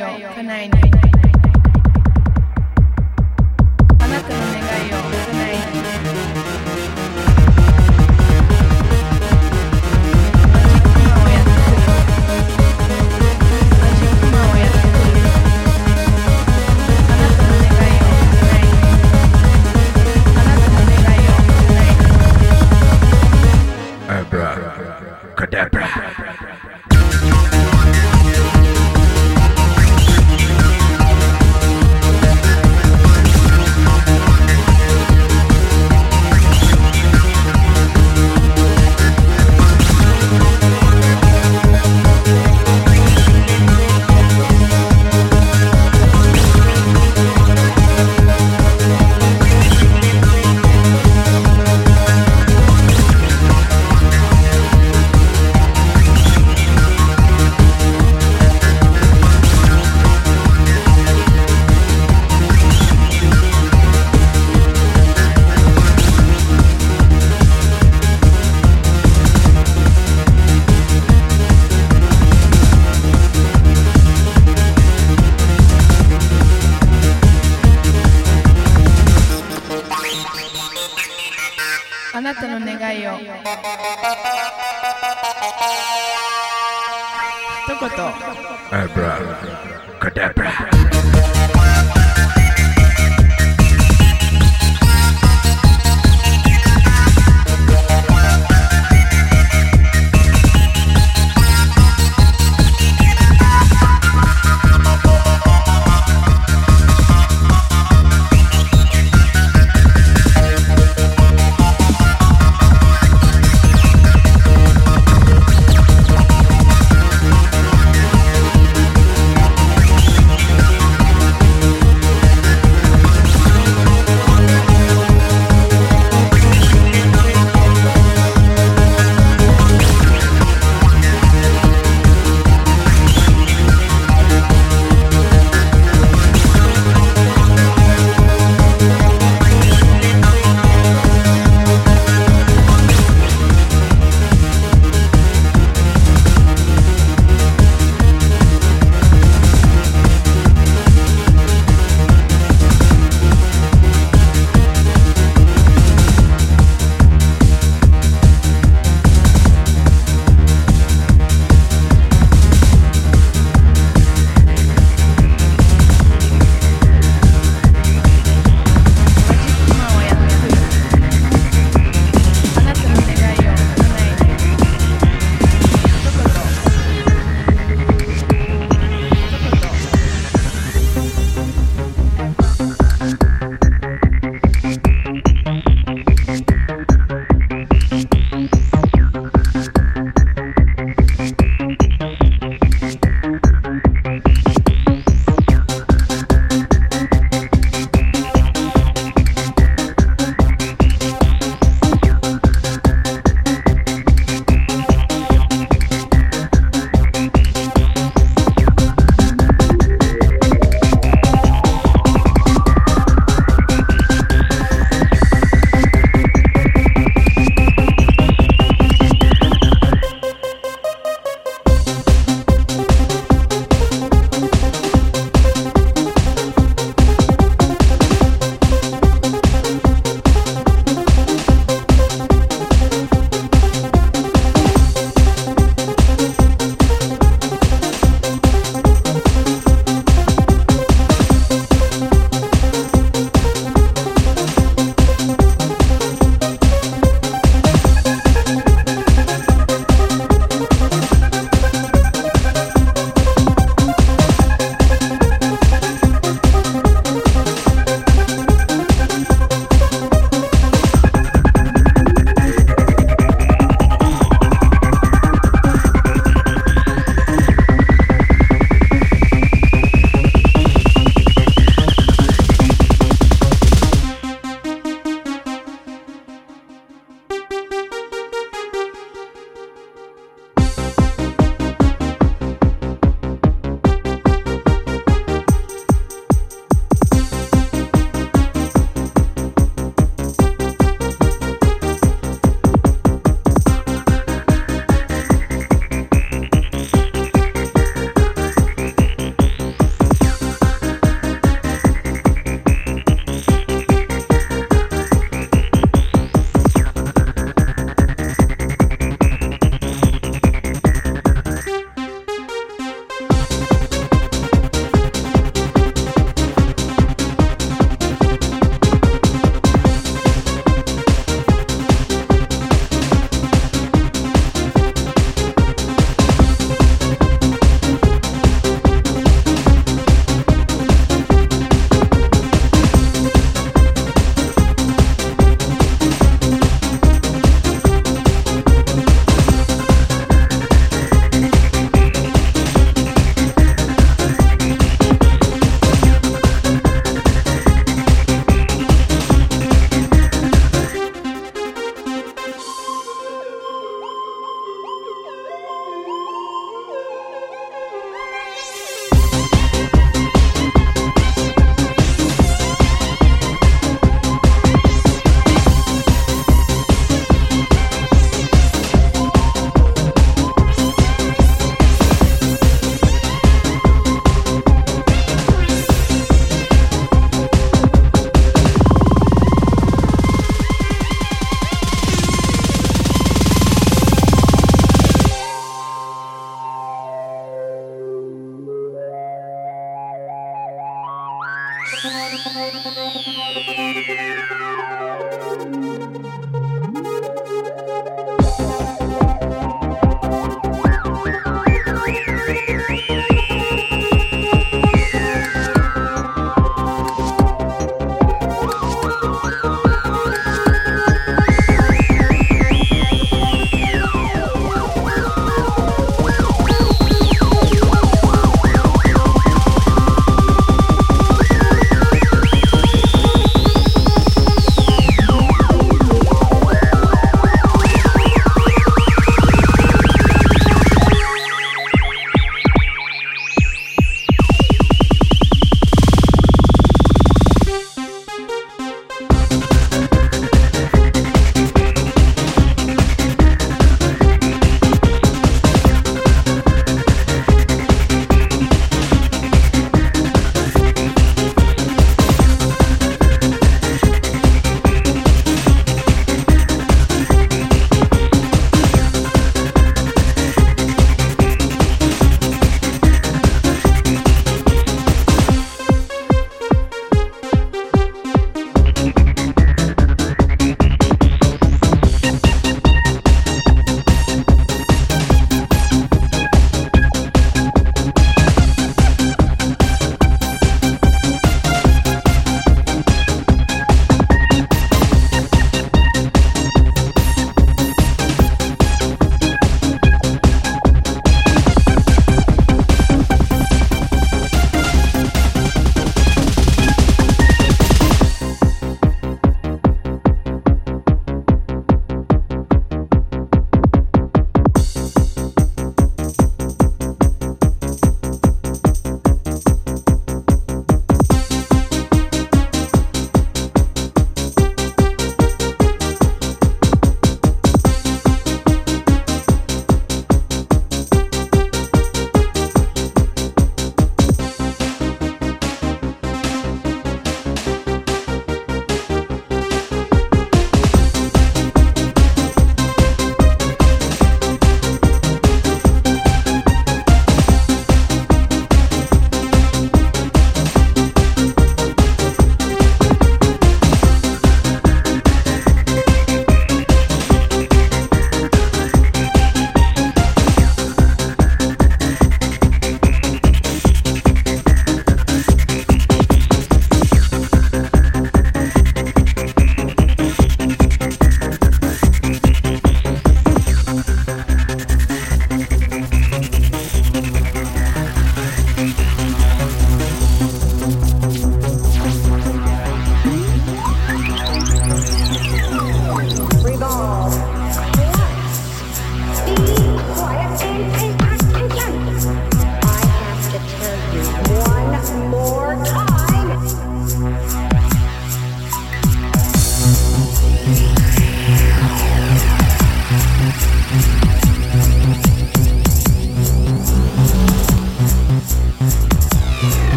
kayo, kanay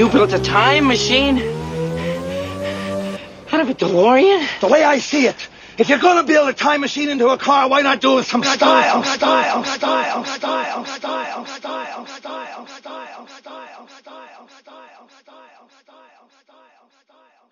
You built a time machine? Out of a DeLorean? The way I see it, if you're gonna build a time machine into a car, why not do it some style? Some style. Some style.